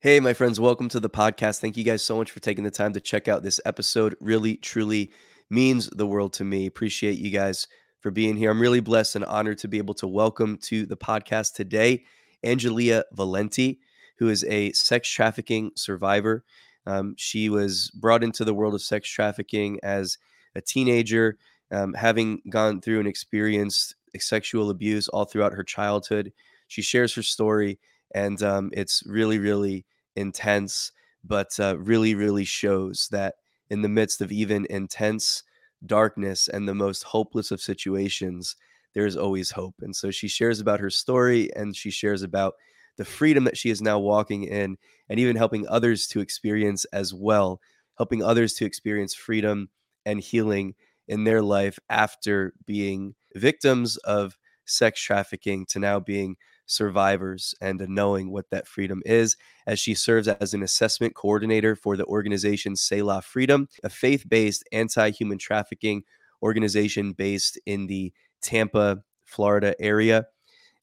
Hey, my friends, welcome to the podcast. Thank you guys so much for taking the time to check out this episode. Really, truly means the world to me. Appreciate you guys for being here. I'm really blessed and honored to be able to welcome to the podcast today Angelea Valenti, who is a sex trafficking survivor. Um, she was brought into the world of sex trafficking as a teenager, um, having gone through and experienced sexual abuse all throughout her childhood. She shares her story and um, it's really really intense but uh, really really shows that in the midst of even intense darkness and the most hopeless of situations there's always hope and so she shares about her story and she shares about the freedom that she is now walking in and even helping others to experience as well helping others to experience freedom and healing in their life after being victims of sex trafficking to now being survivors and knowing what that freedom is as she serves as an assessment coordinator for the organization Selah Freedom, a faith based anti human trafficking organization based in the Tampa, Florida area.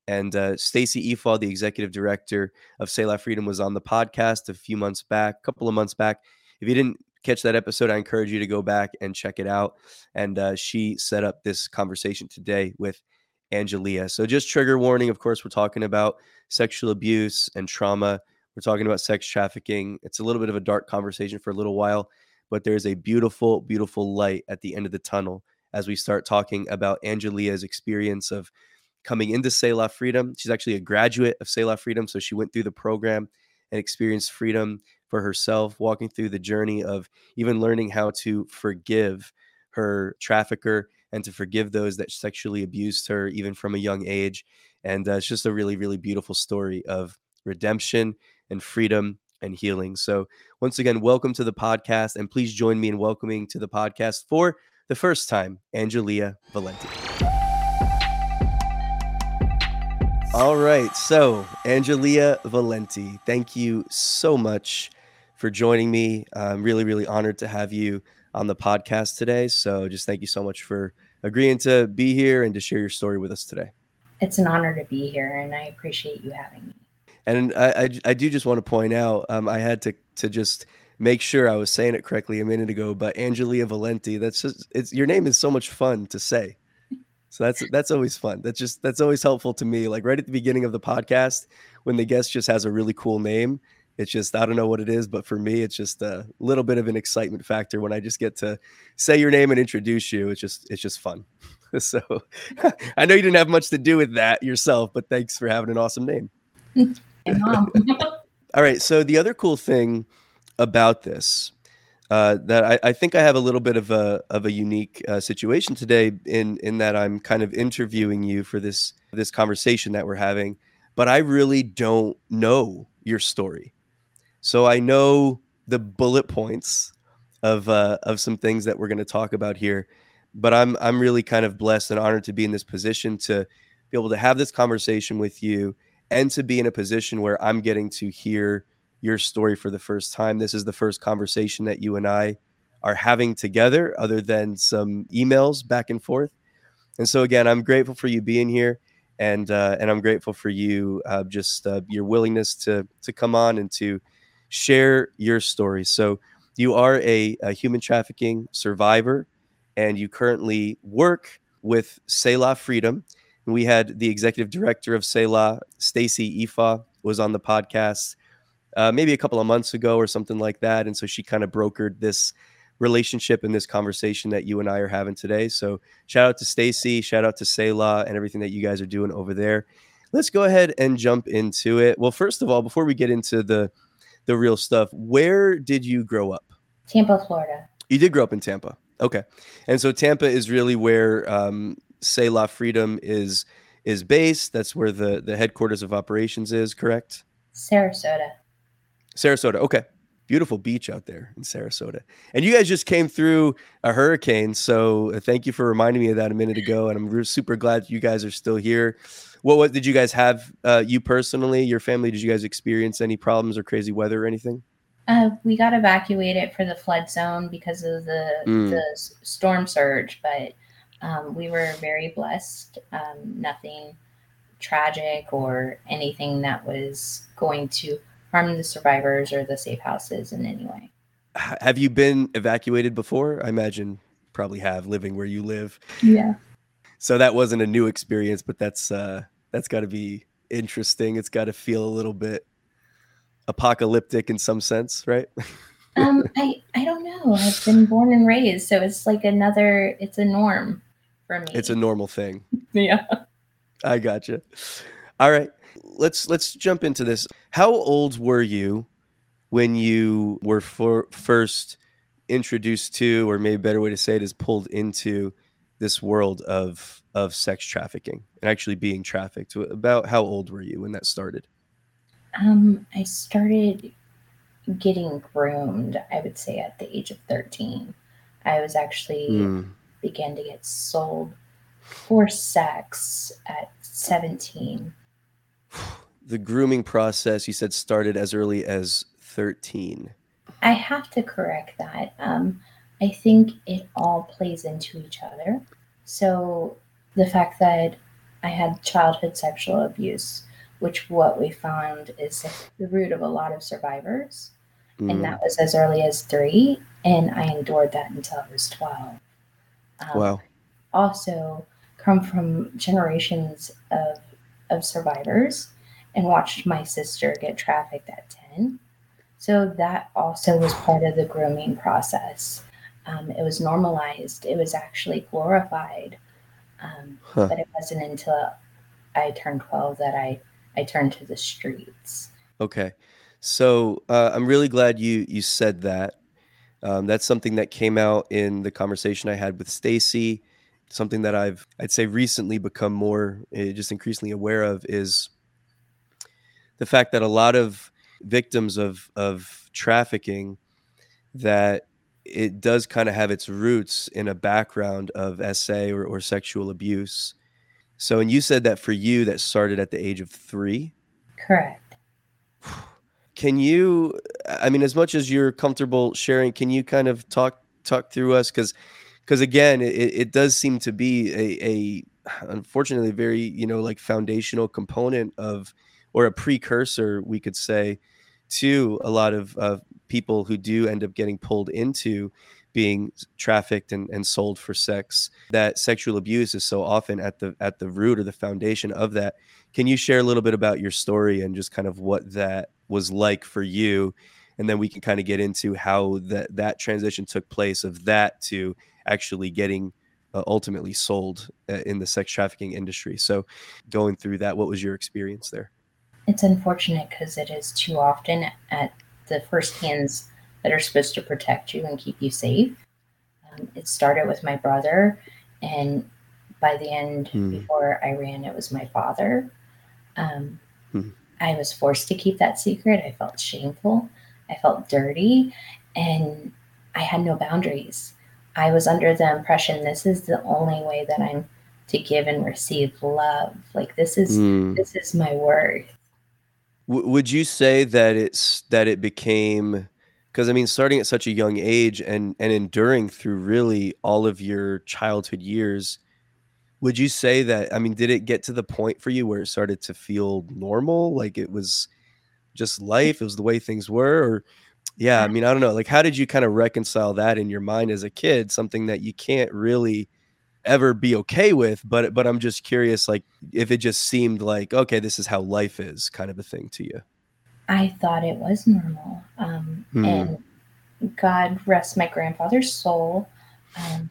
And uh, Stacy Efaw, the executive director of Selah Freedom, was on the podcast a few months back, a couple of months back. If you didn't catch that episode, I encourage you to go back and check it out. And uh, she set up this conversation today with Angelea. So, just trigger warning of course, we're talking about sexual abuse and trauma. We're talking about sex trafficking. It's a little bit of a dark conversation for a little while, but there's a beautiful, beautiful light at the end of the tunnel as we start talking about Angelea's experience of coming into Selah Freedom. She's actually a graduate of Selah Freedom. So, she went through the program and experienced freedom for herself, walking through the journey of even learning how to forgive her trafficker and to forgive those that sexually abused her, even from a young age. And uh, it's just a really, really beautiful story of redemption and freedom and healing. So, once again, welcome to the podcast. And please join me in welcoming to the podcast for the first time, Angelea Valenti. All right. So, Angelea Valenti, thank you so much for joining me. I'm really, really honored to have you on the podcast today. So, just thank you so much for agreeing to be here and to share your story with us today. It's an honor to be here, and I appreciate you having me. And I, I, I do just want to point out, um, I had to to just make sure I was saying it correctly a minute ago. But Angelea Valenti, that's just it's your name is so much fun to say. So that's that's always fun. That's just that's always helpful to me. Like right at the beginning of the podcast, when the guest just has a really cool name, it's just I don't know what it is, but for me, it's just a little bit of an excitement factor when I just get to say your name and introduce you. It's just it's just fun. so I know you didn't have much to do with that yourself, but thanks for having an awesome name. All right. So the other cool thing about this uh, that I, I, think I have a little bit of a of a unique uh, situation today in in that I'm kind of interviewing you for this this conversation that we're having, but I really don't know your story. So I know the bullet points of uh, of some things that we're going to talk about here, but I'm I'm really kind of blessed and honored to be in this position to be able to have this conversation with you and to be in a position where I'm getting to hear your story for the first time. This is the first conversation that you and I are having together, other than some emails back and forth. And so again, I'm grateful for you being here, and uh, and I'm grateful for you uh, just uh, your willingness to to come on and to share your story. So, you are a, a human trafficking survivor, and you currently work with Selah Freedom. We had the executive director of Selah, Stacy Efaw, was on the podcast uh, maybe a couple of months ago or something like that, and so she kind of brokered this relationship and this conversation that you and I are having today. So shout out to Stacy, shout out to Selah, and everything that you guys are doing over there. Let's go ahead and jump into it. Well, first of all, before we get into the the real stuff. Where did you grow up? Tampa, Florida. You did grow up in Tampa. Okay. And so Tampa is really where um, Selah Freedom is is based. That's where the the headquarters of operations is, correct? Sarasota. Sarasota. Okay. Beautiful beach out there in Sarasota. And you guys just came through a hurricane. So uh, thank you for reminding me of that a minute ago. And I'm super glad you guys are still here what what did you guys have? Uh, you personally, your family, did you guys experience any problems or crazy weather or anything? Uh, we got evacuated for the flood zone because of the mm. the storm surge, but um, we were very blessed. Um, nothing tragic or anything that was going to harm the survivors or the safe houses in any way. Have you been evacuated before? I imagine probably have living where you live. Yeah. So that wasn't a new experience, but that's uh that's got to be interesting. It's got to feel a little bit apocalyptic in some sense, right? um, I I don't know. I've been born and raised, so it's like another. It's a norm for me. It's a normal thing. yeah. I gotcha. All right, let's let's jump into this. How old were you when you were for, first introduced to, or maybe a better way to say it is pulled into this world of of sex trafficking and actually being trafficked? About how old were you when that started? Um, I started getting groomed, I would say, at the age of 13. I was actually mm. began to get sold for sex at 17. The grooming process, you said, started as early as 13. I have to correct that. Um, I think it all plays into each other. So the fact that I had childhood sexual abuse, which what we found is the root of a lot of survivors. Mm. And that was as early as three. And I endured that until I was 12. Um, wow. Also, come from generations of, of survivors and watched my sister get trafficked at 10. So that also was part of the grooming process. Um, it was normalized, it was actually glorified. Um, huh. But it wasn't until I turned 12 that I, I turned to the streets. Okay. So uh, I'm really glad you you said that. Um, that's something that came out in the conversation I had with Stacy. Something that I've I'd say recently become more uh, just increasingly aware of is the fact that a lot of victims of of trafficking that it does kind of have its roots in a background of SA or, or sexual abuse. So, and you said that for you, that started at the age of three. Correct. Can you, I mean, as much as you're comfortable sharing, can you kind of talk talk through us? Because, because again, it, it does seem to be a, a unfortunately very you know like foundational component of or a precursor we could say to a lot of people who do end up getting pulled into being trafficked and, and sold for sex that sexual abuse is so often at the at the root or the foundation of that. Can you share a little bit about your story and just kind of what that was like for you? And then we can kind of get into how that that transition took place of that to actually getting uh, ultimately sold uh, in the sex trafficking industry. So going through that what was your experience there it's unfortunate because it is too often at the first hands that are supposed to protect you and keep you safe. Um, it started with my brother, and by the end, mm. before I ran, it was my father. Um, mm. I was forced to keep that secret. I felt shameful. I felt dirty, and I had no boundaries. I was under the impression this is the only way that I'm to give and receive love. Like this is mm. this is my worth. W- would you say that it's that it became because I mean, starting at such a young age and and enduring through really all of your childhood years, would you say that? I mean, did it get to the point for you where it started to feel normal, like it was just life, it was the way things were, or yeah, I mean, I don't know. Like, how did you kind of reconcile that in your mind as a kid? Something that you can't really ever be okay with but but i'm just curious like if it just seemed like okay this is how life is kind of a thing to you i thought it was normal um, mm. and god rest my grandfather's soul um,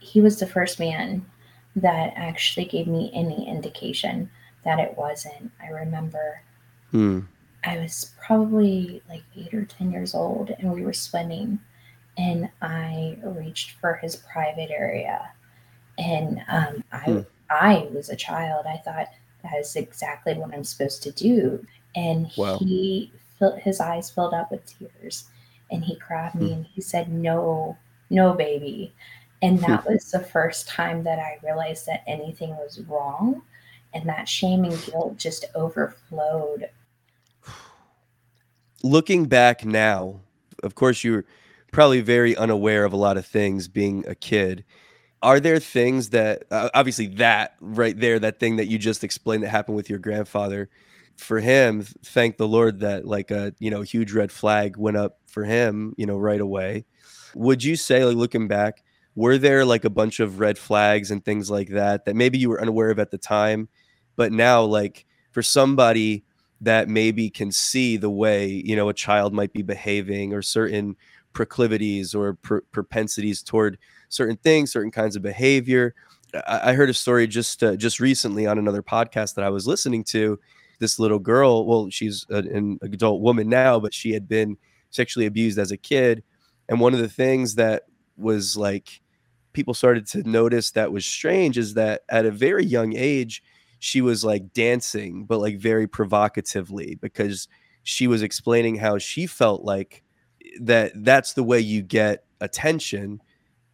he was the first man that actually gave me any indication that it wasn't i remember mm. i was probably like eight or ten years old and we were swimming and i reached for his private area and um, I, hmm. I was a child. I thought that is exactly what I'm supposed to do. And wow. he filled his eyes filled up with tears, and he grabbed me hmm. and he said, "No, no, baby." And that was the first time that I realized that anything was wrong, and that shame and guilt just overflowed. Looking back now, of course, you're probably very unaware of a lot of things being a kid are there things that uh, obviously that right there that thing that you just explained that happened with your grandfather for him, thank the Lord that like a you know huge red flag went up for him, you know, right away. Would you say, like looking back, were there like a bunch of red flags and things like that that maybe you were unaware of at the time, but now like for somebody that maybe can see the way you know a child might be behaving or certain proclivities or pr- propensities toward certain things, certain kinds of behavior. I, I heard a story just uh, just recently on another podcast that I was listening to. This little girl, well, she's a, an adult woman now, but she had been sexually abused as a kid. And one of the things that was like people started to notice that was strange is that at a very young age, she was like dancing, but like very provocatively because she was explaining how she felt like that that's the way you get attention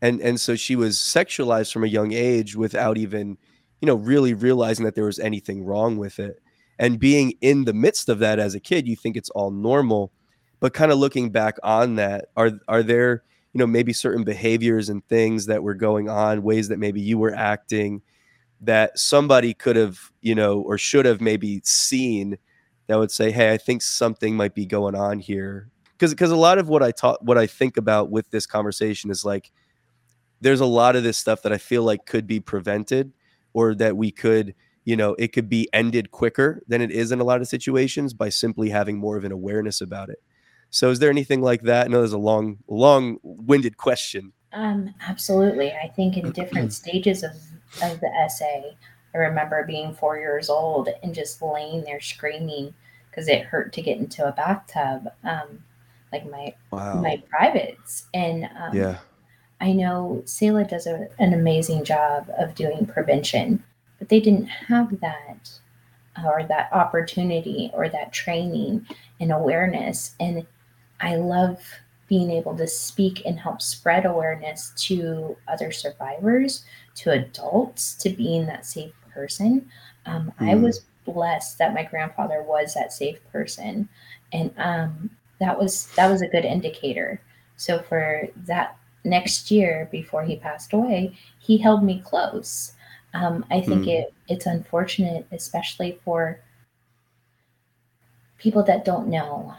and and so she was sexualized from a young age without even you know really realizing that there was anything wrong with it. And being in the midst of that as a kid you think it's all normal. But kind of looking back on that are are there you know maybe certain behaviors and things that were going on ways that maybe you were acting that somebody could have you know or should have maybe seen that would say hey i think something might be going on here. Because because a lot of what i taught what i think about with this conversation is like there's a lot of this stuff that I feel like could be prevented or that we could, you know, it could be ended quicker than it is in a lot of situations by simply having more of an awareness about it. So is there anything like that? I know there's a long, long-winded question. Um, absolutely. I think in different stages of, of the SA, I remember being four years old and just laying there screaming because it hurt to get into a bathtub, um, like my wow. my privates. And um, yeah, I know Selah does a, an amazing job of doing prevention, but they didn't have that or that opportunity or that training and awareness. And I love being able to speak and help spread awareness to other survivors, to adults, to being that safe person. Um, mm. I was blessed that my grandfather was that safe person, and um, that was that was a good indicator. So for that next year before he passed away, he held me close. Um, I think mm. it it's unfortunate, especially for people that don't know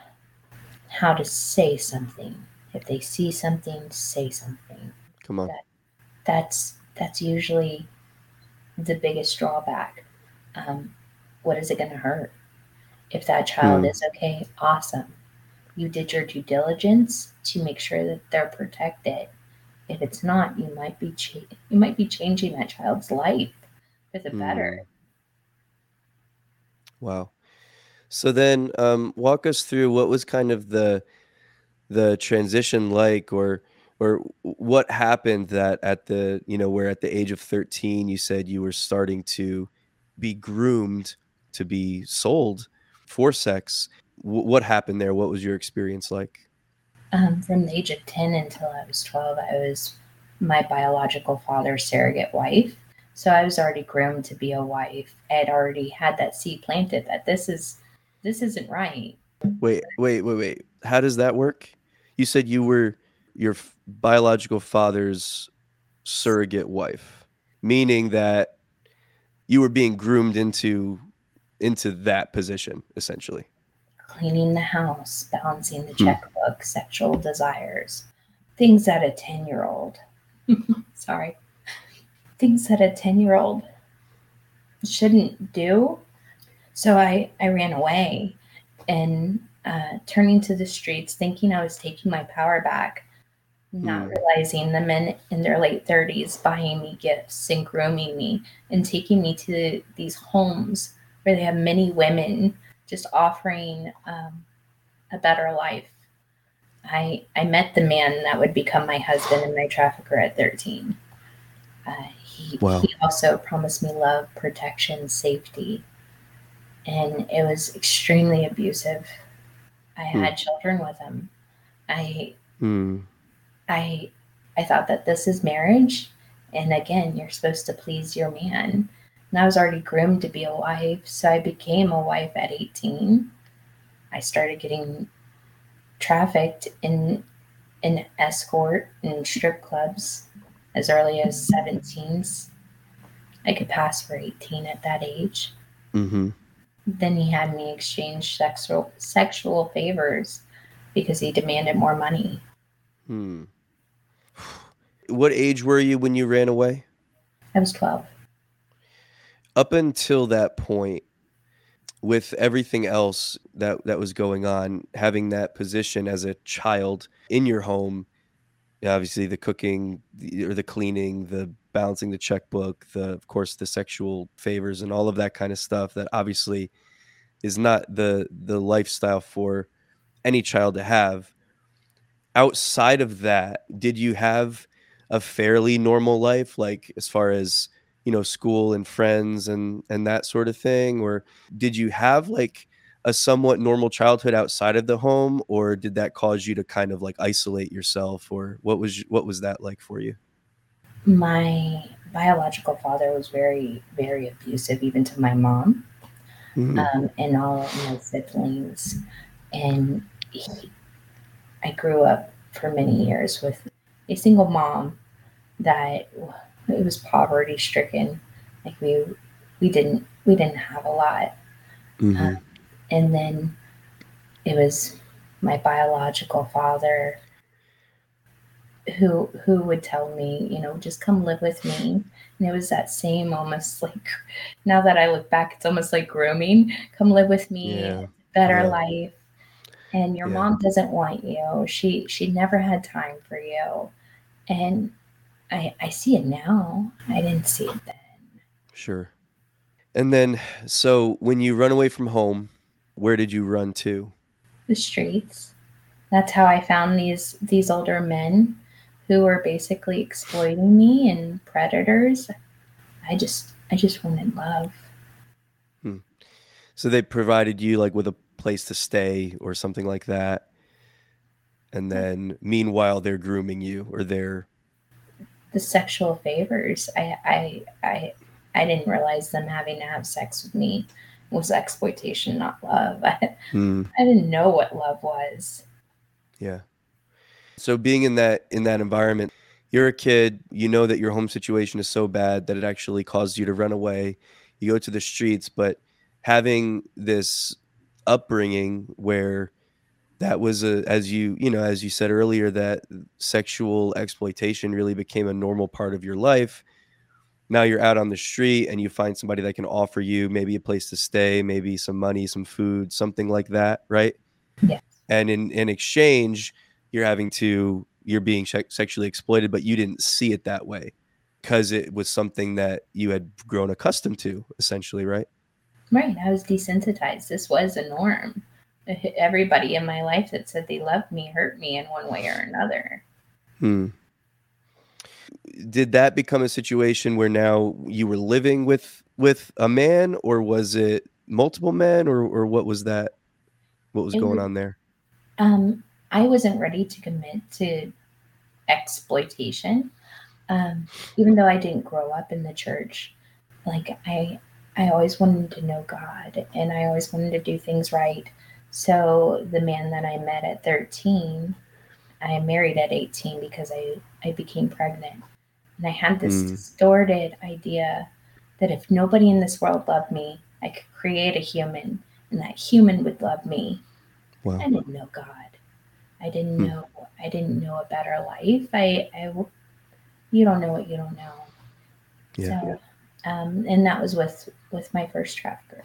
how to say something. If they see something, say something. Come on. That, that's that's usually the biggest drawback. Um, what is it going to hurt? If that child mm. is okay, awesome. You did your due diligence to make sure that they're protected if it's not, you might be you might be changing that child's life for the better. Mm. Wow. So then, um, walk us through what was kind of the the transition like, or or what happened that at the you know where at the age of thirteen you said you were starting to be groomed to be sold for sex. W- what happened there? What was your experience like? Um, from the age of 10 until I was 12, I was my biological father's surrogate wife. So I was already groomed to be a wife. I had already had that seed planted that this is this isn't right. Wait, wait, wait, wait. How does that work? You said you were your biological father's surrogate wife, meaning that you were being groomed into into that position essentially cleaning the house, balancing the hmm. checkbook, sexual desires, things that a 10 year old, sorry, things that a 10 year old shouldn't do. So I, I ran away and uh, turning to the streets, thinking I was taking my power back, not mm. realizing the men in their late 30s buying me gifts and grooming me and taking me to these homes where they have many women just offering um, a better life. I I met the man that would become my husband and my trafficker at 13. Uh, he, wow. he also promised me love, protection, safety, and it was extremely abusive. I mm. had children with him. I mm. I I thought that this is marriage, and again, you're supposed to please your man and I was already groomed to be a wife. So I became a wife at 18. I started getting trafficked in an escort in strip clubs as early as 17. I could pass for 18 at that age. Mm-hmm. then he had me exchange sexual sexual favors because he demanded more money. Hmm. What age were you when you ran away? I was 12. Up until that point, with everything else that that was going on, having that position as a child in your home, obviously the cooking the, or the cleaning, the balancing the checkbook, the of course the sexual favors and all of that kind of stuff that obviously is not the the lifestyle for any child to have. Outside of that, did you have a fairly normal life like as far as you know school and friends and and that sort of thing? Or did you have like a somewhat normal childhood outside of the home or did that cause you to kind of like isolate yourself? Or what was what was that like for you? My biological father was very very abusive even to my mom mm-hmm. um, and all of my siblings. And he, i grew up for many years with a single mom that it was poverty stricken like we we didn't we didn't have a lot mm-hmm. um, and then it was my biological father who who would tell me, you know, just come live with me. And it was that same almost like now that I look back, it's almost like grooming. Come live with me, yeah. better yeah. life. And your yeah. mom doesn't want you. She she never had time for you. And I I see it now. I didn't see it then. Sure. And then so when you run away from home, where did you run to? The streets. That's how I found these these older men who were basically exploiting me and predators. I just I just wanted love. Hmm. So they provided you like with a place to stay or something like that. And then meanwhile they're grooming you or they're the sexual favors. I I I I didn't realize them having to have sex with me was exploitation, not love. I, hmm. I didn't know what love was. Yeah. So being in that in that environment, you're a kid, you know that your home situation is so bad that it actually caused you to run away. You go to the streets, but having this upbringing where that was a as you you know as you said earlier that sexual exploitation really became a normal part of your life. Now you're out on the street and you find somebody that can offer you maybe a place to stay maybe some money some food something like that right? Yeah and in in exchange you're having to you're being sexually exploited but you didn't see it that way because it was something that you had grown accustomed to essentially right? Right i was desensitized. This was a norm everybody in my life that said they loved me hurt me in one way or another hmm did that become a situation where now you were living with with a man or was it multiple men or or what was that what was it going on there um I wasn't ready to commit to exploitation. Um, even though I didn't grow up in the church, like I, I always wanted to know God and I always wanted to do things right. So the man that I met at 13, I married at 18 because I, I became pregnant. And I had this mm. distorted idea that if nobody in this world loved me, I could create a human and that human would love me. Wow. I didn't know God. I didn't hmm. know. I didn't know a better life. I, I, you don't know what you don't know. Yeah. So, um, and that was with with my first trafficker.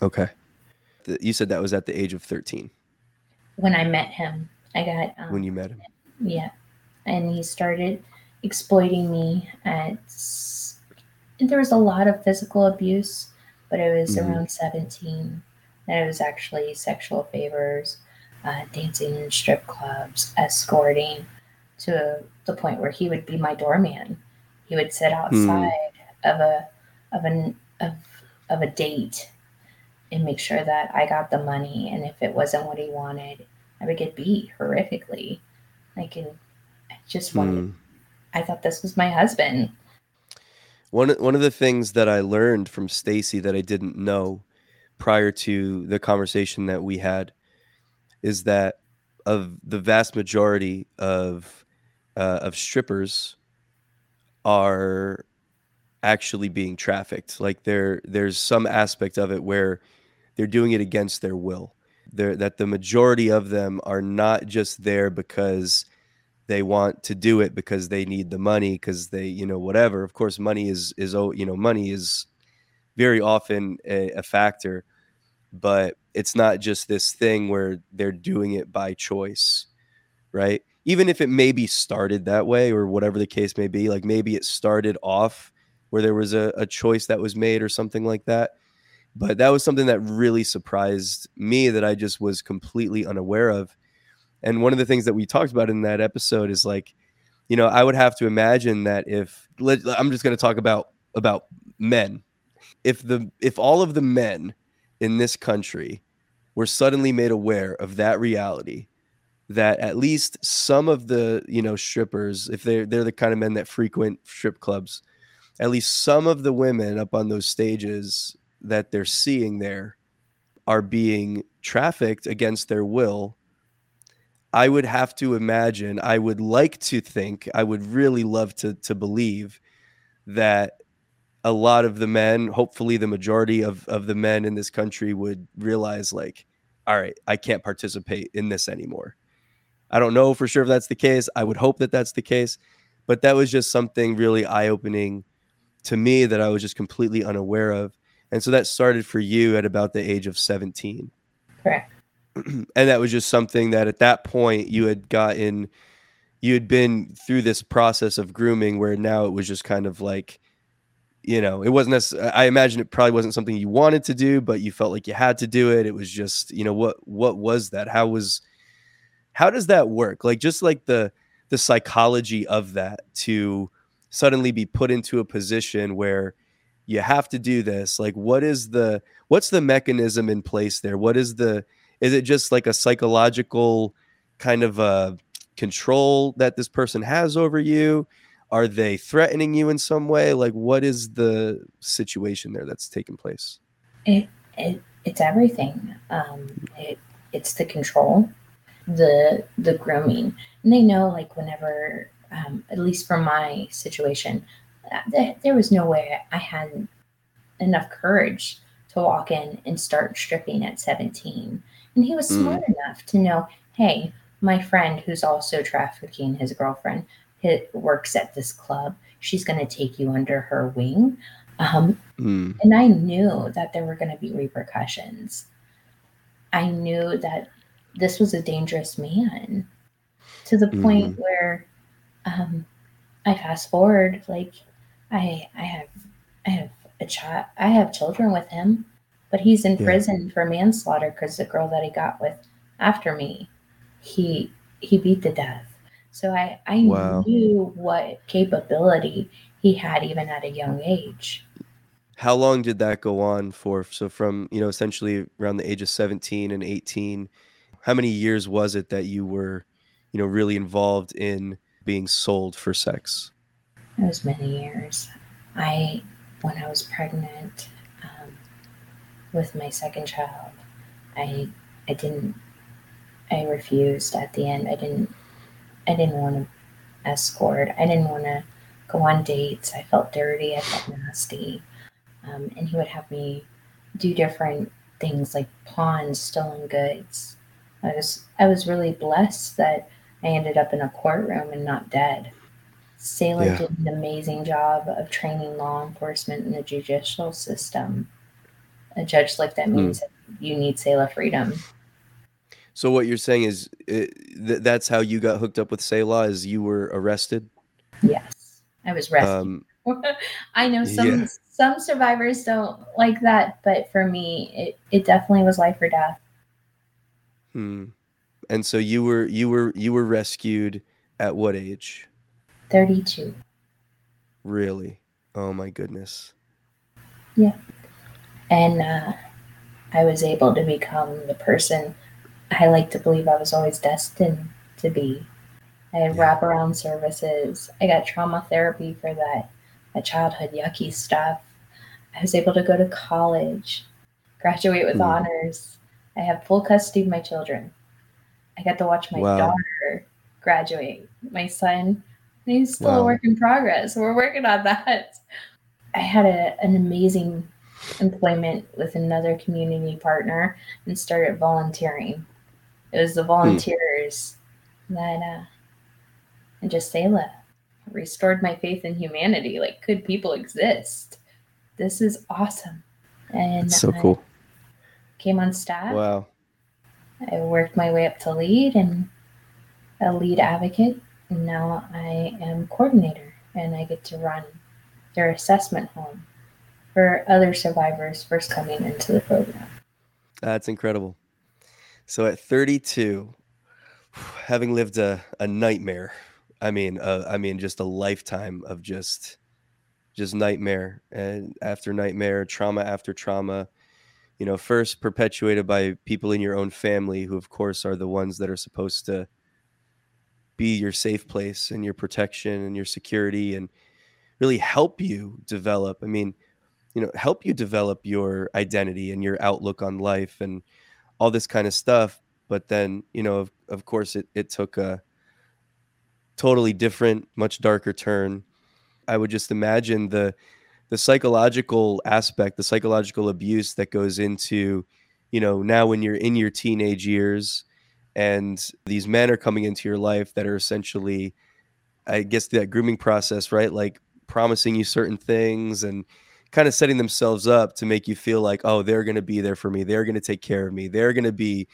Okay. The, you said that was at the age of thirteen. When I met him, I got. Um, when you met him. Yeah, and he started exploiting me. At there was a lot of physical abuse, but it was mm-hmm. around seventeen, and it was actually sexual favors uh, dancing in strip clubs, escorting to the point where he would be my doorman. He would sit hmm. outside mm. of a of an of of a date and make sure that I got the money. And if it wasn't what he wanted, I would get beat horrifically. Like, and I just wanted. Mm. I thought this was my husband. One one of the things that I learned from Stacy that I didn't know prior to the conversation that we had is that of the vast majority of uh, of strippers are actually being trafficked. Like there there's some aspect of it where they're doing it against their will. They're, that the majority of them are not just there because they want to do it because they need the money because they you know whatever of course money is is you know money is very often a, a factor but it's not just this thing where they're doing it by choice right even if it maybe started that way or whatever the case may be like maybe it started off where there was a, a choice that was made or something like that but that was something that really surprised me that i just was completely unaware of. And one of the things that we talked about in that episode is like you know i would have to imagine that if i'm just going to talk about about men. If the if all of the men in this country were suddenly made aware of that reality that at least some of the you know strippers if they're they're the kind of men that frequent strip clubs at least some of the women up on those stages that they're seeing there are being trafficked against their will i would have to imagine i would like to think i would really love to to believe that a lot of the men, hopefully the majority of, of the men in this country would realize like, all right, I can't participate in this anymore. I don't know for sure if that's the case. I would hope that that's the case, but that was just something really eye opening to me that I was just completely unaware of. And so that started for you at about the age of 17. Correct. and that was just something that at that point you had gotten, you had been through this process of grooming where now it was just kind of like, you know, it wasn't necessarily, I imagine it probably wasn't something you wanted to do, but you felt like you had to do it. It was just, you know, what, what was that? How was, how does that work? Like, just like the, the psychology of that to suddenly be put into a position where you have to do this. Like, what is the, what's the mechanism in place there? What is the, is it just like a psychological kind of a control that this person has over you? Are they threatening you in some way? Like, what is the situation there that's taking place? It, it it's everything. Um, it it's the control, the the grooming, and they know like whenever, um, at least from my situation, uh, there was no way I had enough courage to walk in and start stripping at 17. And he was smart mm. enough to know, hey, my friend who's also trafficking his girlfriend hit, works at this club. She's going to take you under her wing. Um, mm. And I knew that there were going to be repercussions. I knew that this was a dangerous man to the mm. point where um, I fast forward, like I, I have, I have a child, I have children with him, but he's in yeah. prison for manslaughter because the girl that he got with after me, he, he beat to death. So I, I wow. knew what capability he had even at a young age. How long did that go on for? So from, you know, essentially around the age of 17 and 18, how many years was it that you were, you know, really involved in being sold for sex? It was many years. I, when I was pregnant um, with my second child, I, I didn't, I refused at the end. I didn't I didn't want to escort. I didn't want to go on dates. I felt dirty. I felt nasty. Um, and he would have me do different things like pawn stolen goods. I was I was really blessed that I ended up in a courtroom and not dead. Selah yeah. did an amazing job of training law enforcement in the judicial system. A judge looked at me mm. said, "You need Selah freedom." So what you're saying is it, eh, th- that's how you got hooked up with Selah is you were arrested? Yes. I was rescued. Um, I know some yeah. some survivors don't like that, but for me it, it definitely was life or death. Hmm. And so you were you were you were rescued at what age? 32. Really? Oh my goodness. Yeah. And uh, I was able to become the person I like to believe I was always destined to be. I had yeah. wraparound services. I got trauma therapy for that, that childhood yucky stuff. I was able to go to college, graduate with mm. honors. I have full custody of my children. I got to watch my wow. daughter graduate. My son, he's still wow. a work in progress. We're working on that. I had a, an amazing employment with another community partner and started volunteering. It was the hmm. volunteers hmm. that uh, and just Selah restored my faith in humanity. Like, could people exist? This is awesome. And That's so I cool. Came on staff. Wow. I worked my way up to lead and a lead advocate. And now I am coordinator and I get to run their assessment home for other survivors first coming into the program. That's incredible. So at 32, having lived a, a nightmare, I mean, uh, I mean, just a lifetime of just, just nightmare and after nightmare, trauma after trauma. You know, first perpetuated by people in your own family, who of course are the ones that are supposed to be your safe place and your protection and your security and really help you develop. I mean, you know, help you develop your identity and your outlook on life and all this kind of stuff. But then, you know, of, of course, it, it took a totally different, much darker turn. I would just imagine the the psychological aspect, the psychological abuse that goes into, you know, now when you're in your teenage years and these men are coming into your life that are essentially, I guess, that grooming process, right? Like promising you certain things and kind of setting themselves up to make you feel like, oh, they're going to be there for me. They're going to take care of me. They're going to be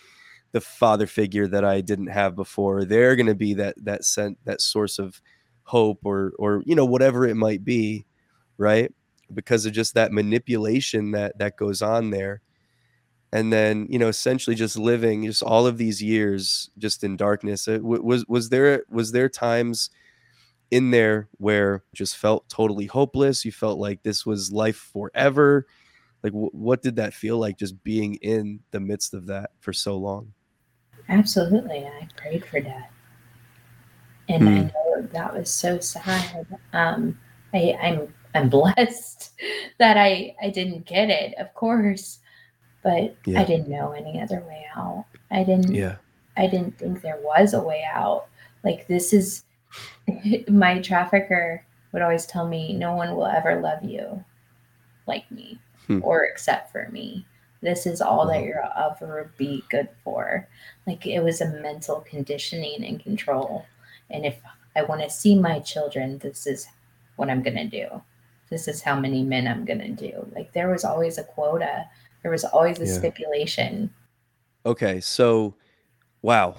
the father figure that I didn't have before. They're going to be that that sent that source of hope or or you know whatever it might be, right? Because of just that manipulation that that goes on there. And then, you know, essentially just living just all of these years just in darkness. It, was was there was there times in there where just felt totally hopeless you felt like this was life forever like w- what did that feel like just being in the midst of that for so long absolutely i prayed for that and mm. i hmm. know that was so sad um i i'm i'm blessed that i i didn't get it of course but yeah. i didn't know any other way out i didn't yeah i didn't think there was a way out like this is my trafficker would always tell me, no one will ever love you like me hmm. or except for me. This is all wow. that you'll ever be good for. Like it was a mental conditioning and control. And if I want to see my children, this is what I'm going to do. This is how many men I'm going to do. Like there was always a quota, there was always a yeah. stipulation. Okay. So, wow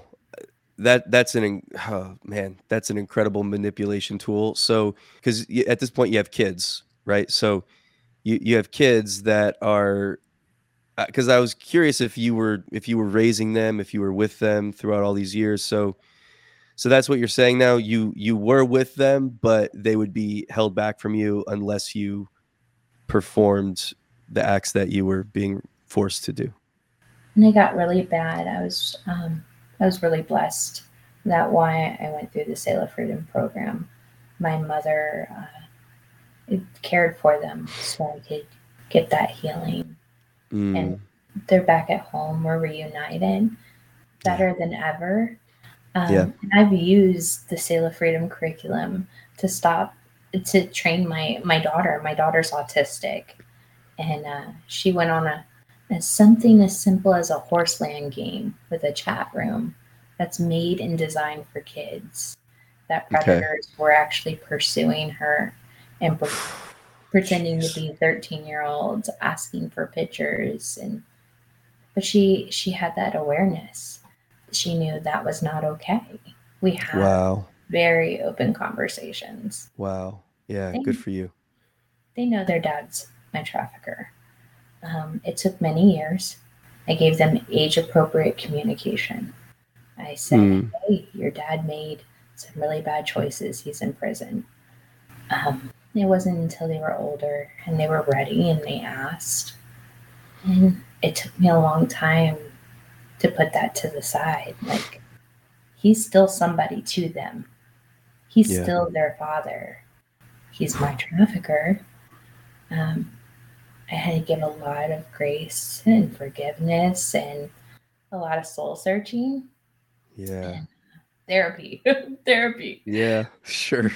that that's an oh, man that's an incredible manipulation tool so because at this point you have kids right so you you have kids that are because uh, i was curious if you were if you were raising them if you were with them throughout all these years so so that's what you're saying now you you were with them but they would be held back from you unless you performed the acts that you were being forced to do and it got really bad i was um I was really blessed. That why I went through the Selah Freedom program. My mother uh, cared for them so I could get that healing. Mm. And they're back at home. We're reunited, better than ever. Um, yeah. And I've used the Selah Freedom curriculum to stop to train my my daughter. My daughter's autistic, and uh, she went on a as something as simple as a horse land game with a chat room that's made and designed for kids. That predators okay. were actually pursuing her and pre- pretending to be 13 year olds asking for pictures and but she she had that awareness she knew that was not okay we had wow. very open conversations wow yeah they, good for you they know their dad's my trafficker um, it took many years. I gave them age appropriate communication. I said, mm. Hey, your dad made some really bad choices. He's in prison. Um, it wasn't until they were older and they were ready and they asked. And it took me a long time to put that to the side. Like, he's still somebody to them, he's yeah. still their father. He's my trafficker. Um, I had to give a lot of grace and forgiveness and a lot of soul searching. Yeah. And uh, therapy. therapy. Yeah, sure.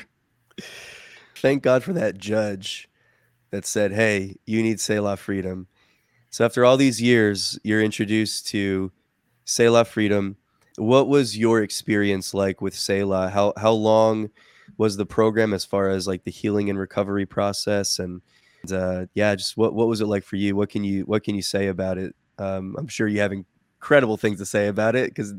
Thank God for that judge that said, "Hey, you need Selah freedom." So after all these years, you're introduced to Selah freedom. What was your experience like with Selah? How how long was the program as far as like the healing and recovery process and uh, yeah, just what what was it like for you? What can you what can you say about it? Um, I'm sure you have incredible things to say about it because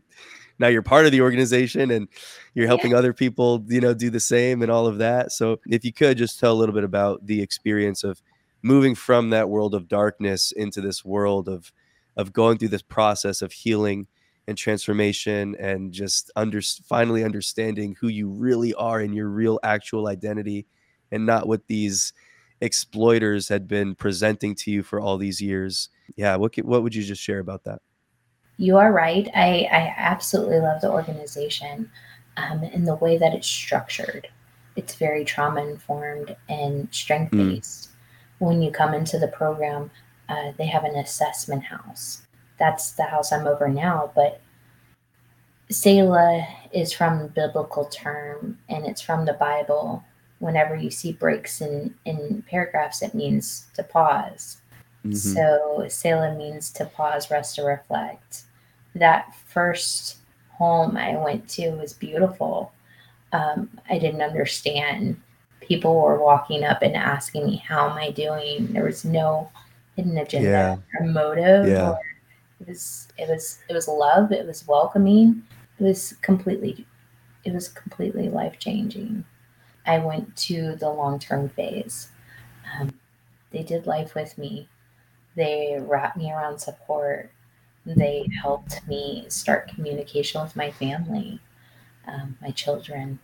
now you're part of the organization and you're helping yeah. other people, you know, do the same and all of that. So if you could just tell a little bit about the experience of moving from that world of darkness into this world of of going through this process of healing and transformation and just under finally understanding who you really are and your real actual identity and not what these exploiters had been presenting to you for all these years. Yeah, what what would you just share about that? You are right. I, I absolutely love the organization um, and the way that it's structured. It's very trauma informed and strength based. Mm. When you come into the program, uh, they have an assessment house. That's the house I'm over now, but Selah is from biblical term and it's from the Bible whenever you see breaks in, in paragraphs, it means to pause. Mm-hmm. So Selah means to pause, rest, or reflect. That first home I went to was beautiful. Um, I didn't understand. People were walking up and asking me, How am I doing? There was no hidden agenda yeah. or motive. Yeah. Or it was it was it was love, it was welcoming. It was completely it was completely life changing. I went to the long term phase. Um, they did life with me. They wrapped me around support. They helped me start communication with my family, um, my children.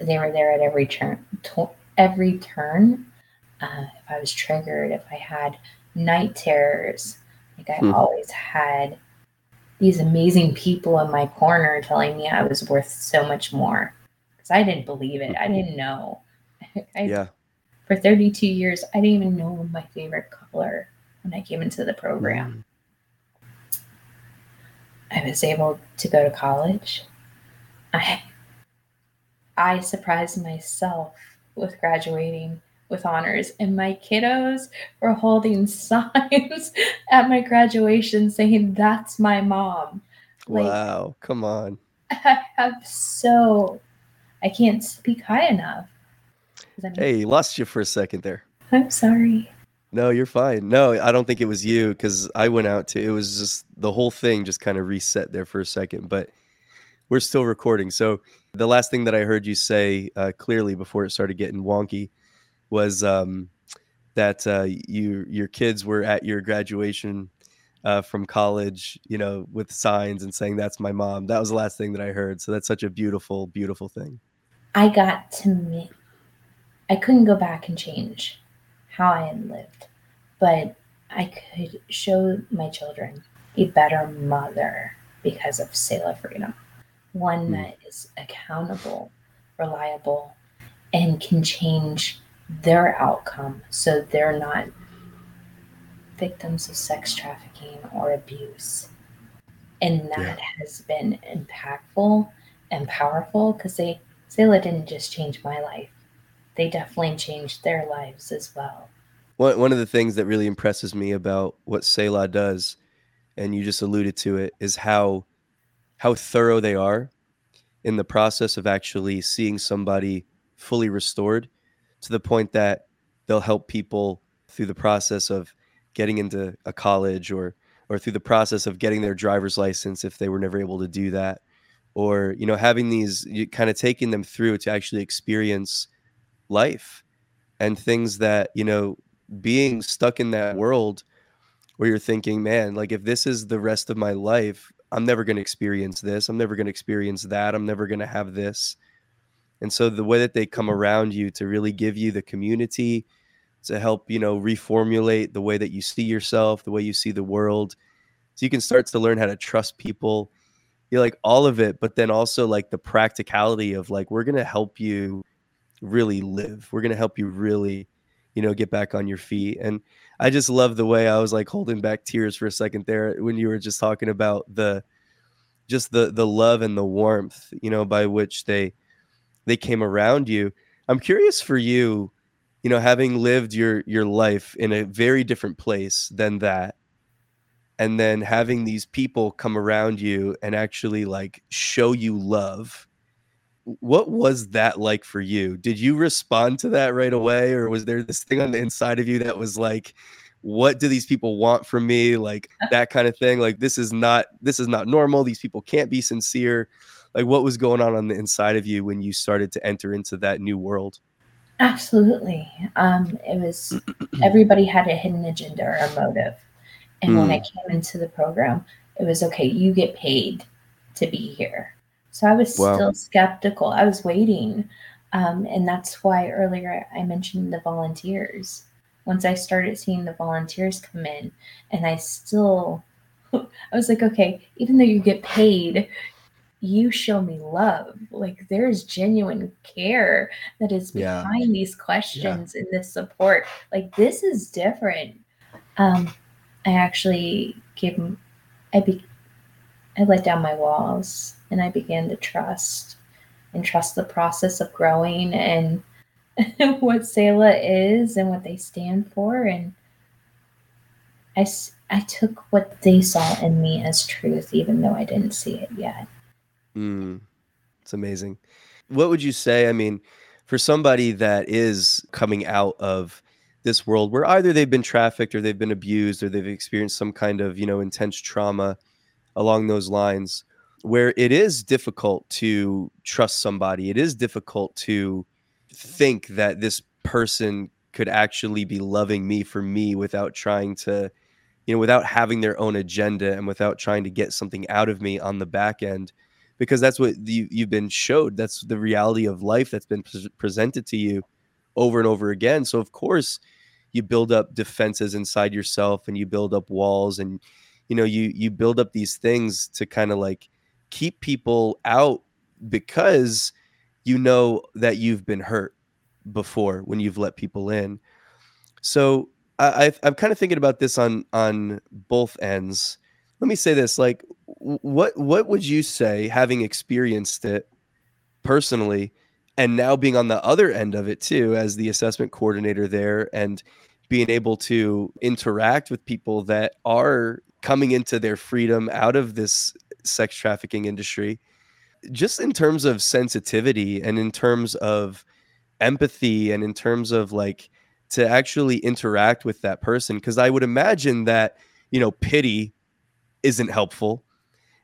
They were there at every turn. To- every turn. Uh, if I was triggered, if I had night terrors, like I hmm. always had these amazing people in my corner telling me I was worth so much more because I didn't believe it. I mm-hmm. didn't know. I, yeah. For 32 years, I didn't even know my favorite color when I came into the program. Mm. I was able to go to college. I I surprised myself with graduating with honors, and my kiddos were holding signs at my graduation saying, "That's my mom." Like, wow! Come on. I have so I can't speak high enough. Hey, lost you for a second there. I'm sorry. No, you're fine. No, I don't think it was you because I went out to it was just the whole thing just kind of reset there for a second, but we're still recording. So the last thing that I heard you say uh, clearly before it started getting wonky was um, that uh, you your kids were at your graduation uh, from college, you know, with signs and saying that's my mom. That was the last thing that I heard. So that's such a beautiful, beautiful thing. I got to me. I couldn't go back and change how I had lived, but I could show my children a better mother because of Selah Freedom. One mm. that is accountable, reliable, and can change their outcome so they're not victims of sex trafficking or abuse. And that yeah. has been impactful and powerful because they Selah didn't just change my life. They definitely changed their lives as well. One one of the things that really impresses me about what Selah does, and you just alluded to it, is how how thorough they are in the process of actually seeing somebody fully restored to the point that they'll help people through the process of getting into a college or or through the process of getting their driver's license if they were never able to do that or you know having these kind of taking them through to actually experience life and things that you know being stuck in that world where you're thinking man like if this is the rest of my life i'm never going to experience this i'm never going to experience that i'm never going to have this. And so the way that they come around you to really give you the community to help you know reformulate the way that you see yourself the way you see the world so you can start to learn how to trust people you like all of it but then also like the practicality of like we're gonna help you really live. We're gonna help you really you know get back on your feet. And i just love the way i was like holding back tears for a second there when you were just talking about the just the the love and the warmth you know by which they they came around you. I'm curious for you you know, having lived your your life in a very different place than that, and then having these people come around you and actually like show you love what was that like for you? Did you respond to that right away or was there this thing on the inside of you that was like what do these people want from me? Like that kind of thing? Like this is not this is not normal. These people can't be sincere. Like what was going on on the inside of you when you started to enter into that new world? Absolutely. Um it was everybody had a hidden agenda or a motive and mm. when i came into the program it was okay you get paid to be here so i was wow. still skeptical i was waiting um, and that's why earlier i mentioned the volunteers once I started seeing the volunteers come in, and I still, I was like, okay, even though you get paid, you show me love. Like there's genuine care that is behind yeah. these questions yeah. and this support. Like this is different. Um, I actually gave, I be, I let down my walls and I began to trust and trust the process of growing and what Selah is and what they stand for. And I, I took what they saw in me as truth, even though I didn't see it yet. Mm, it's amazing. What would you say? I mean, for somebody that is coming out of this world where either they've been trafficked or they've been abused or they've experienced some kind of, you know, intense trauma along those lines, where it is difficult to trust somebody, it is difficult to think that this person could actually be loving me for me without trying to you know without having their own agenda and without trying to get something out of me on the back end because that's what you, you've been showed. That's the reality of life that's been pre- presented to you over and over again. So of course you build up defenses inside yourself and you build up walls and you know you you build up these things to kind of like keep people out because you know that you've been hurt before when you've let people in. So I, I'm kind of thinking about this on on both ends. Let me say this: like, what what would you say, having experienced it personally, and now being on the other end of it too, as the assessment coordinator there, and being able to interact with people that are coming into their freedom out of this sex trafficking industry just in terms of sensitivity and in terms of empathy and in terms of like to actually interact with that person because i would imagine that you know pity isn't helpful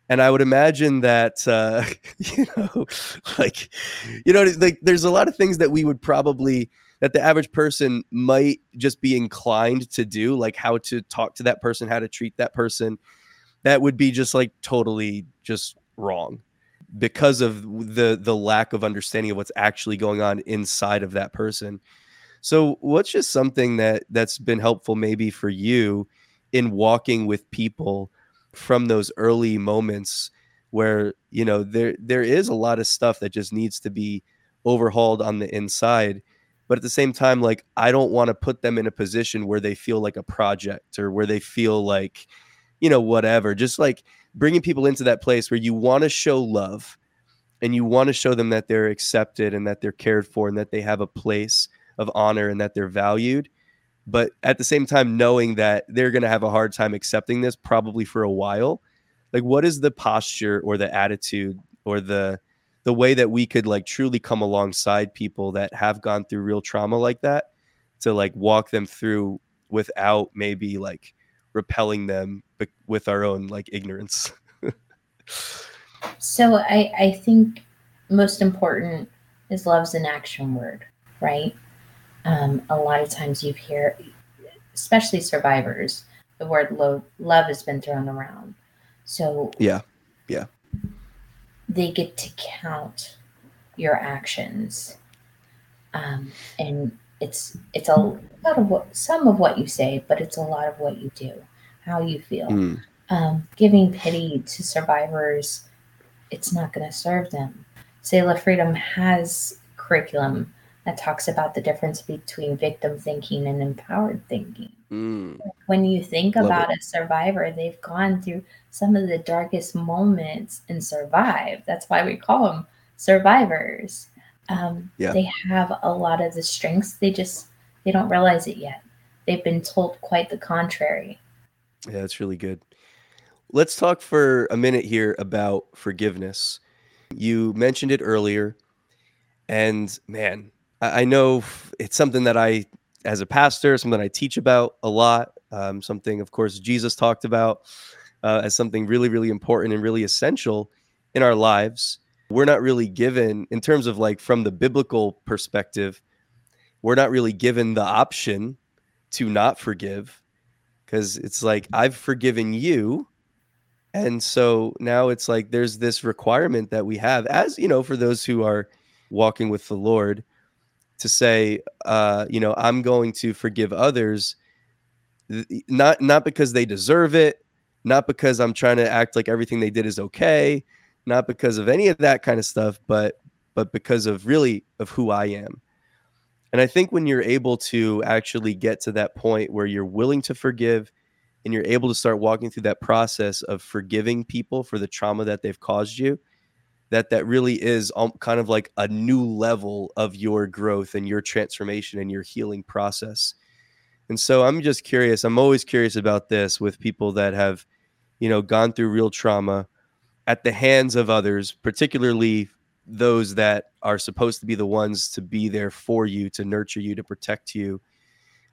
and i would imagine that uh you know like you know like there's a lot of things that we would probably that the average person might just be inclined to do like how to talk to that person how to treat that person that would be just like totally just wrong because of the the lack of understanding of what's actually going on inside of that person. So what's just something that that's been helpful maybe for you in walking with people from those early moments where you know there there is a lot of stuff that just needs to be overhauled on the inside but at the same time like I don't want to put them in a position where they feel like a project or where they feel like you know whatever just like bringing people into that place where you want to show love and you want to show them that they're accepted and that they're cared for and that they have a place of honor and that they're valued but at the same time knowing that they're going to have a hard time accepting this probably for a while like what is the posture or the attitude or the the way that we could like truly come alongside people that have gone through real trauma like that to like walk them through without maybe like repelling them with our own like ignorance. so I I think most important is love's an action word, right? Um, a lot of times you hear, especially survivors, the word love love has been thrown around. So yeah, yeah, they get to count your actions, um, and it's it's a lot of what some of what you say, but it's a lot of what you do, how you feel. Mm. Um, giving pity to survivors, it's not going to serve them. Selah Freedom has curriculum that talks about the difference between victim thinking and empowered thinking. Mm. When you think Love about it. a survivor, they've gone through some of the darkest moments and survived. That's why we call them survivors. Um, yeah. They have a lot of the strengths. They just They don't realize it yet. They've been told quite the contrary. Yeah, that's really good. Let's talk for a minute here about forgiveness. You mentioned it earlier, and man, I know it's something that I, as a pastor, something I teach about a lot. Um, something, of course, Jesus talked about uh, as something really, really important and really essential in our lives. We're not really given, in terms of like from the biblical perspective, we're not really given the option to not forgive because it's like, I've forgiven you. And so now it's like there's this requirement that we have, as you know, for those who are walking with the Lord, to say, uh, you know, I'm going to forgive others, not not because they deserve it, not because I'm trying to act like everything they did is okay, not because of any of that kind of stuff, but but because of really of who I am. And I think when you're able to actually get to that point where you're willing to forgive and you're able to start walking through that process of forgiving people for the trauma that they've caused you, that that really is kind of like a new level of your growth and your transformation and your healing process. And so I'm just curious. I'm always curious about this with people that have, you know, gone through real trauma at the hands of others, particularly those that are supposed to be the ones to be there for you, to nurture you, to protect you,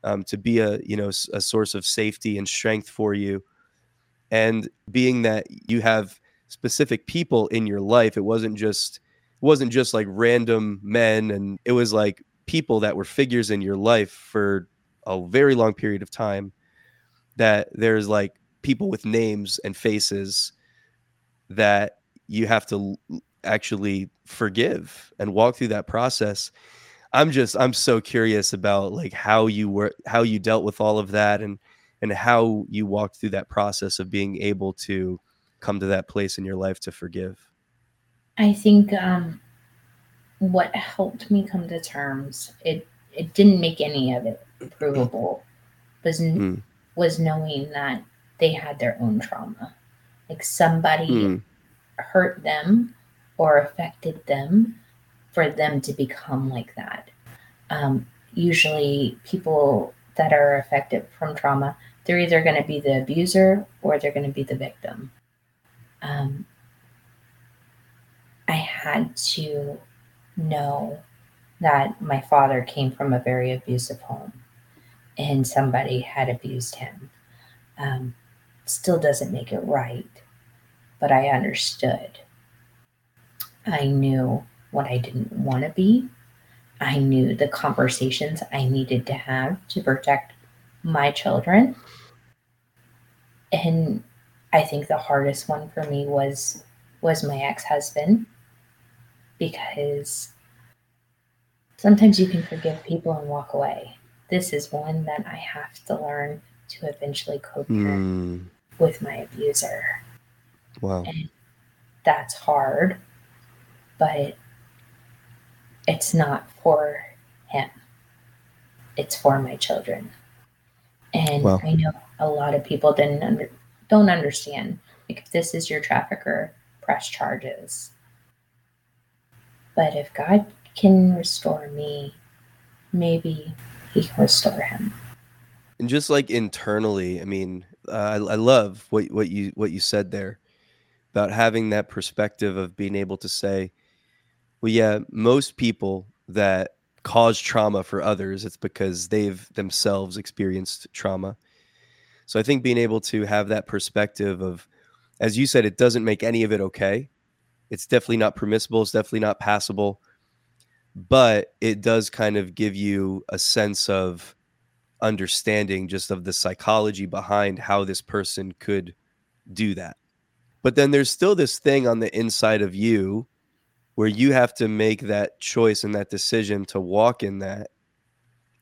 um, to be a you know a source of safety and strength for you. And being that you have specific people in your life. It wasn't just it wasn't just like random men and it was like people that were figures in your life for a very long period of time that there's like people with names and faces that you have to actually forgive and walk through that process i'm just i'm so curious about like how you were how you dealt with all of that and and how you walked through that process of being able to come to that place in your life to forgive? I think um, what helped me come to terms, it it didn't make any of it provable, was mm. was knowing that they had their own trauma, like somebody mm. hurt them or affected them for them to become like that. Um, usually, people that are affected from trauma, they're either going to be the abuser or they're going to be the victim um, I had to know that my father came from a very abusive home and somebody had abused him. Um, still doesn't make it right, but I understood. I knew what I didn't want to be. I knew the conversations I needed to have to protect my children. And I think the hardest one for me was was my ex-husband because sometimes you can forgive people and walk away. This is one that I have to learn to eventually co-parent mm. with my abuser. Wow. And that's hard, but it's not for him. It's for my children. And wow. I know a lot of people didn't under, don't understand. Like if this is your trafficker, press charges. But if God can restore me, maybe he can restore him. And just like internally, I mean, uh, I, I love what what you what you said there about having that perspective of being able to say, well, yeah, most people that cause trauma for others, it's because they've themselves experienced trauma. So I think being able to have that perspective of, as you said, it doesn't make any of it okay. It's definitely not permissible. It's definitely not passable. But it does kind of give you a sense of understanding just of the psychology behind how this person could do that. But then there's still this thing on the inside of you where you have to make that choice and that decision to walk in that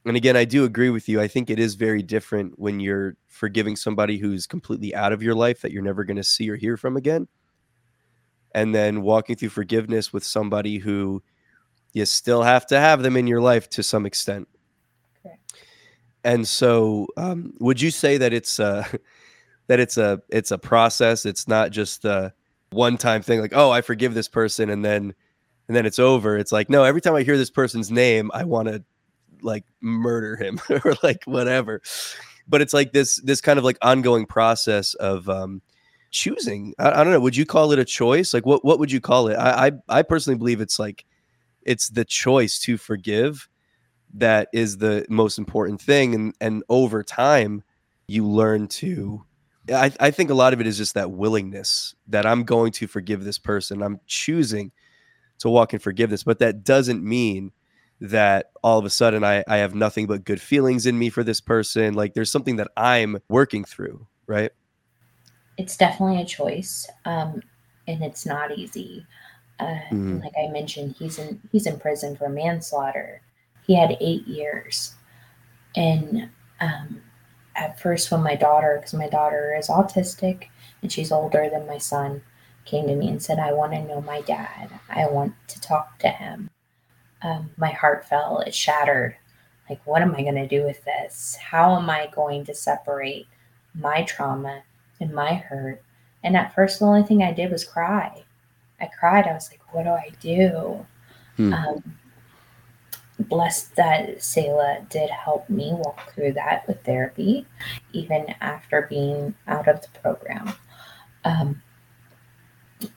and again, I do agree with you. I think it is very different when you're forgiving somebody who's completely out of your life that you're never going to see or hear from again. And then walking through forgiveness with somebody who you still have to have them in your life to some extent. Okay. And so, um, would you say that it's a, that it's a it's a process? It's not just a one time thing, like oh, I forgive this person, and then and then it's over. It's like no, every time I hear this person's name, I want to like murder him or like whatever. But it's like this this kind of like ongoing process of um choosing. I, I, don't know. Would you call it a choice? Like what what would you call it? I, I i personally believe it's like it's the choice to forgive that is the most important thing. And and over time you learn to I, I think a lot of it is just that willingness that i'm going to forgive this person. I'm choosing to walk in forgiveness but that doesn't mean that all of a sudden I, I have nothing but good feelings in me for this person. Like there's something that i'm working through right? It's definitely a choice um, and it's not easy. Uh, mm. like i mentioned he's in he's in prison for manslaughter. He had eight years. And um, at first when my daughter because my daughter is autistic and she's older than my son came to me and said i want to know my dad. I want to talk to him um, my heart fell it shattered. Like what am i going to do with this? How am i going to separate my trauma and my hurt? And at first the only thing i did was cry. I cried i was like what do i do? Hmm. um, blessed that Selah did help me walk through that with therapy, even after being out of the program. Um,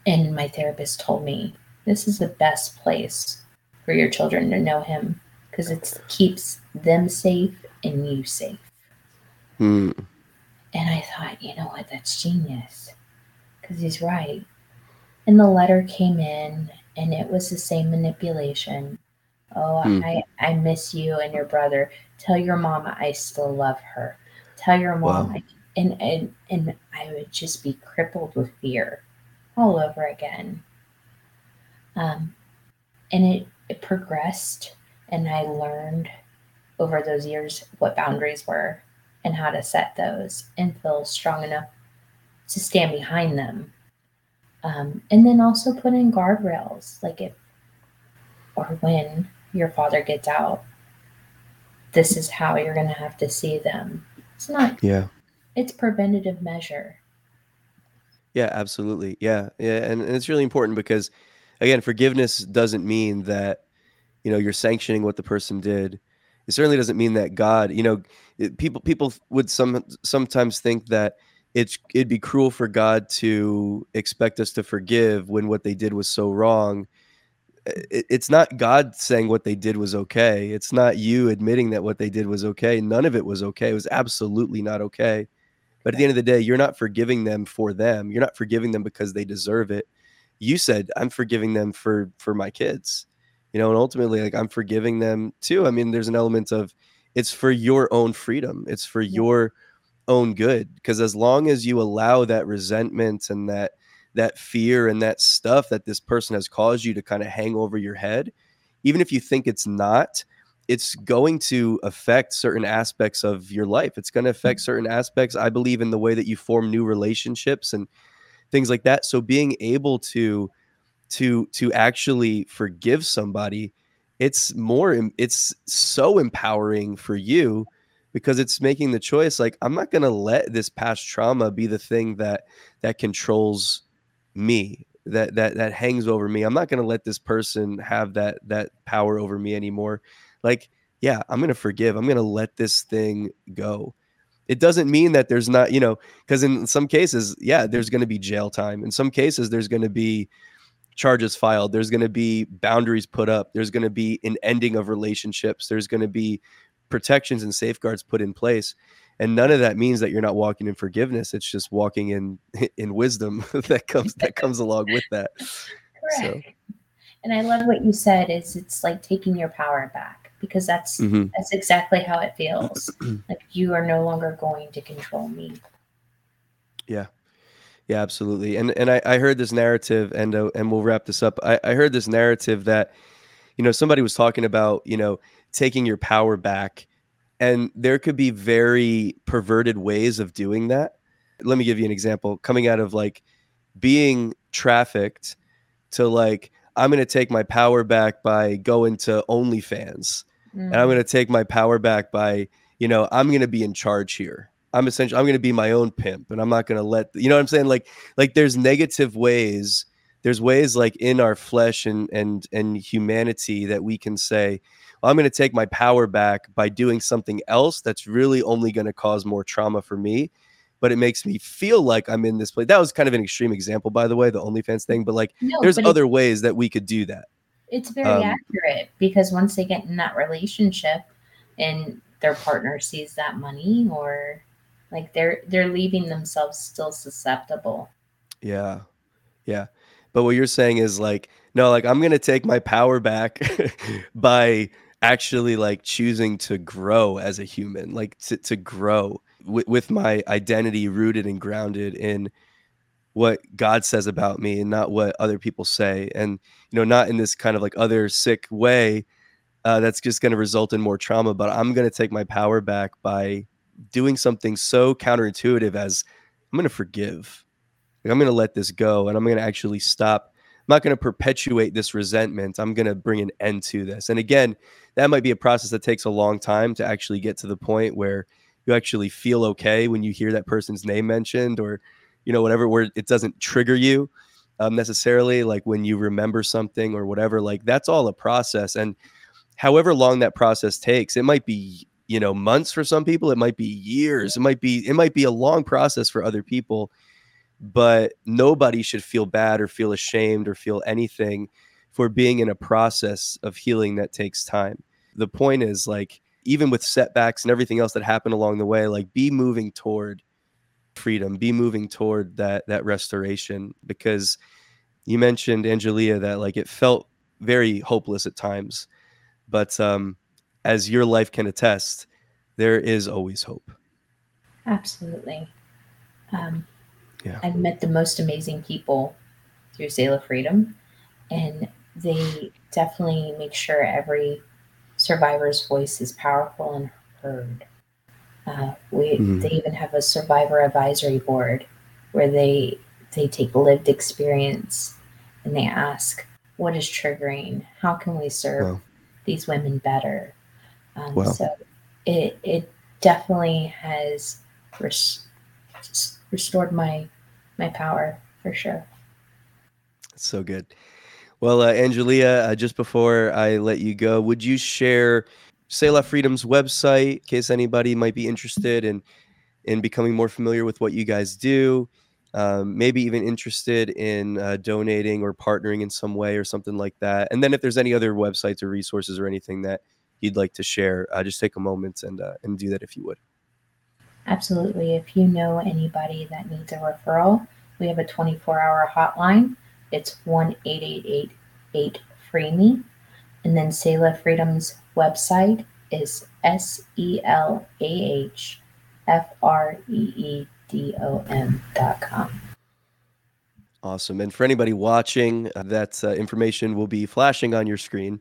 and my therapist told me this is the best place for your children to know him because it keeps them safe and you safe. Hmm. And I thought, you know what, that's genius because he's right. And the letter came in, and it was the same manipulation Oh, hmm. I, I miss you and your brother. Tell your mama I still love her. Tell your mom wow. I, and, and and I would just be crippled with fear all over again. Um, and it, it progressed, and I learned over those years what boundaries were and how to set those and feel strong enough to stand behind them. Um, and then also put in guardrails, like if or when your father gets out, this is how you're going to have to see them. It's not, yeah, it's preventative measure. Yeah, absolutely. Yeah. Yeah. And, and it's really important because, again, forgiveness doesn't mean that, you know, you're sanctioning what the person did. It certainly doesn't mean that God, you know, it, people people would some sometimes think that it's it'd be cruel for God to expect us to forgive when what they did was so wrong it's not God saying what they did was okay. It's not you admitting that what they did was okay. None of it was okay. It was absolutely not okay. But at the end of the day, you're not forgiving them for them. You're not forgiving them because they deserve it. You said, I'm forgiving them for for my kids. You know, and ultimately like I'm forgiving them too. I mean, there's an element of it's for your own freedom. It's for your own good because as long as you allow that resentment and that that fear and that stuff that this person has caused you to kind of hang over your head, even if you think it's not, it's going to affect certain aspects of your life. It's going to affect mm. certain aspects, I believe, in the way that you form new relationships and things like that. So being able to to to actually forgive somebody, it's more it's so empowering for you because it's making the choice like I'm not going to let this past trauma be the thing that that controls me that that that hangs over me. I'm not going to let this person have that that power over me anymore. Like yeah i'm going to forgive. I'm going to let this thing go it doesn't mean that there's not you know because in some cases yeah there's going to be jail time. In some cases there's going to be charges filed. There's going to be boundaries put up. There's going to be an ending of relationships. There's going to be protections and safeguards put in place. And none of that means that you're not walking in forgiveness. It's just walking in in wisdom that comes that comes along with that. Correct. So. and i love what you said is it's like taking your power back because that's mm-hmm. that's exactly how it feels like you are no longer going to control me yeah yeah absolutely and and i, I heard this narrative and uh, and we'll wrap this up I, I heard this narrative that you know somebody was talking about you know taking your power back and there could be very perverted ways of doing that. Let me give you an example. Coming out of like being trafficked to like, I'm going to take my power back by going to OnlyFans. Mm. And I'm mm. going to take my power back by, you know, I'm going to be in charge here. I'm essentially I'm going to be my own pimp and I'm not going to let you know what I'm saying like like there's negative ways there's ways like in our flesh and and and humanity that we can say well, i'm going to take my power back by doing something else that's really only going to cause more trauma for me but it makes me feel like i'm in this place that was kind of an extreme example by the way the onlyfans thing but like no, there's but other ways that we could do that it's very um, accurate because once they get in that relationship and their partner sees that money or like they're they're leaving themselves still susceptible. Yeah. Yeah. But what you're saying is like, no, like I'm gonna take my power back by actually like choosing to grow as a human, like to, to grow w- with my identity rooted and grounded in what God says about me and not what other people say. And, you know, not in this kind of like other sick way uh, that's just going to result in more trauma, but I'm going to take my power back by doing something so counterintuitive as I'm going to forgive. Like, I'm going to let this go and I'm going to actually stop. I'm not going to perpetuate this resentment. I'm going to bring an end to this. And again, that might be a process that takes a long time to actually get to the point where you actually feel okay when you hear that person's name mentioned or, you know, whatever, where it doesn't trigger you um, necessarily, like when you remember something or whatever. Like that's all a process. And however long that process takes, it might be you know months for some people it might be years it might be it might be a long process for other people but nobody should feel bad or feel ashamed or feel anything for being in a process of healing that takes time. The point is like even with setbacks and everything else that happened along the way, like be moving toward freedom, be moving toward that that restoration because you mentioned Angelea that like it felt very hopeless at times. But um as your life can attest, there is always hope. Absolutely. Um, yeah. I've met the most amazing people through Selah Freedom, and they definitely make sure every survivor's voice is powerful and heard. Uh, we mm. they even have a survivor advisory board where they they take lived experience and they ask what is triggering how can we serve wow. these women better um, wow. so it it definitely has res- restored my my power for sure. So good. Well, uh, Angelea, uh, just before I let you go, would you share Selah Freedom's website in case anybody might be interested in in becoming more familiar with what you guys do? Um, maybe even interested in uh, donating or partnering in some way or something like that. And then if there's any other websites or resources or anything that you'd like to share, uh, just take a moment and uh, and do that if you would. Absolutely. If you know anybody that needs a referral, we have a 24 hour hotline. It's 1 888 Free Me. And then Selah Freedom's website is S E L A H F R E E D O M dot com. Awesome. And for anybody watching, uh, that uh, information will be flashing on your screen.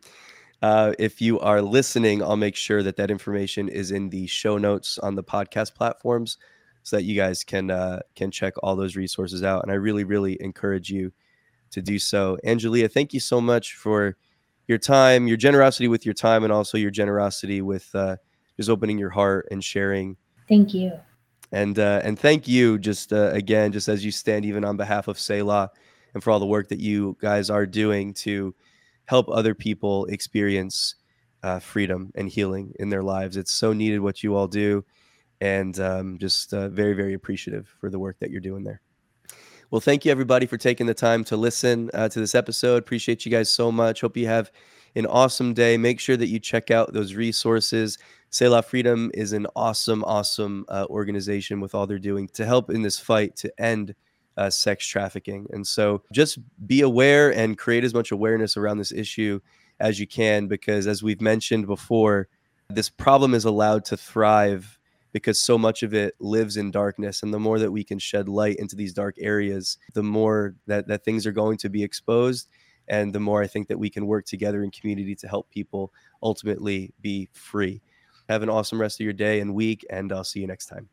Uh, if you are listening, I'll make sure that that information is in the show notes on the podcast platforms, so that you guys can uh, can check all those resources out. And I really, really encourage you to do so. Angelea, thank you so much for your time, your generosity with your time, and also your generosity with uh, just opening your heart and sharing. Thank you. And uh, and thank you just uh, again, just as you stand even on behalf of Selah and for all the work that you guys are doing to help other people experience uh, freedom and healing in their lives. It's so needed what you all do, and um, just uh, very, very appreciative for the work that you're doing there. Well, thank you everybody for taking the time to listen uh, to this episode. Appreciate you guys so much. Hope you have an awesome day. Make sure that you check out those resources. Selah Freedom is an awesome, awesome uh, organization with all they're doing to help in this fight to end uh, sex trafficking. And so just be aware and create as much awareness around this issue as you can, because as we've mentioned before, this problem is allowed to thrive because so much of it lives in darkness. And the more that we can shed light into these dark areas, the more that, that things are going to be exposed. And the more I think that we can work together in community to help people ultimately be free. Have an awesome rest of your day and week, and I'll see you next time.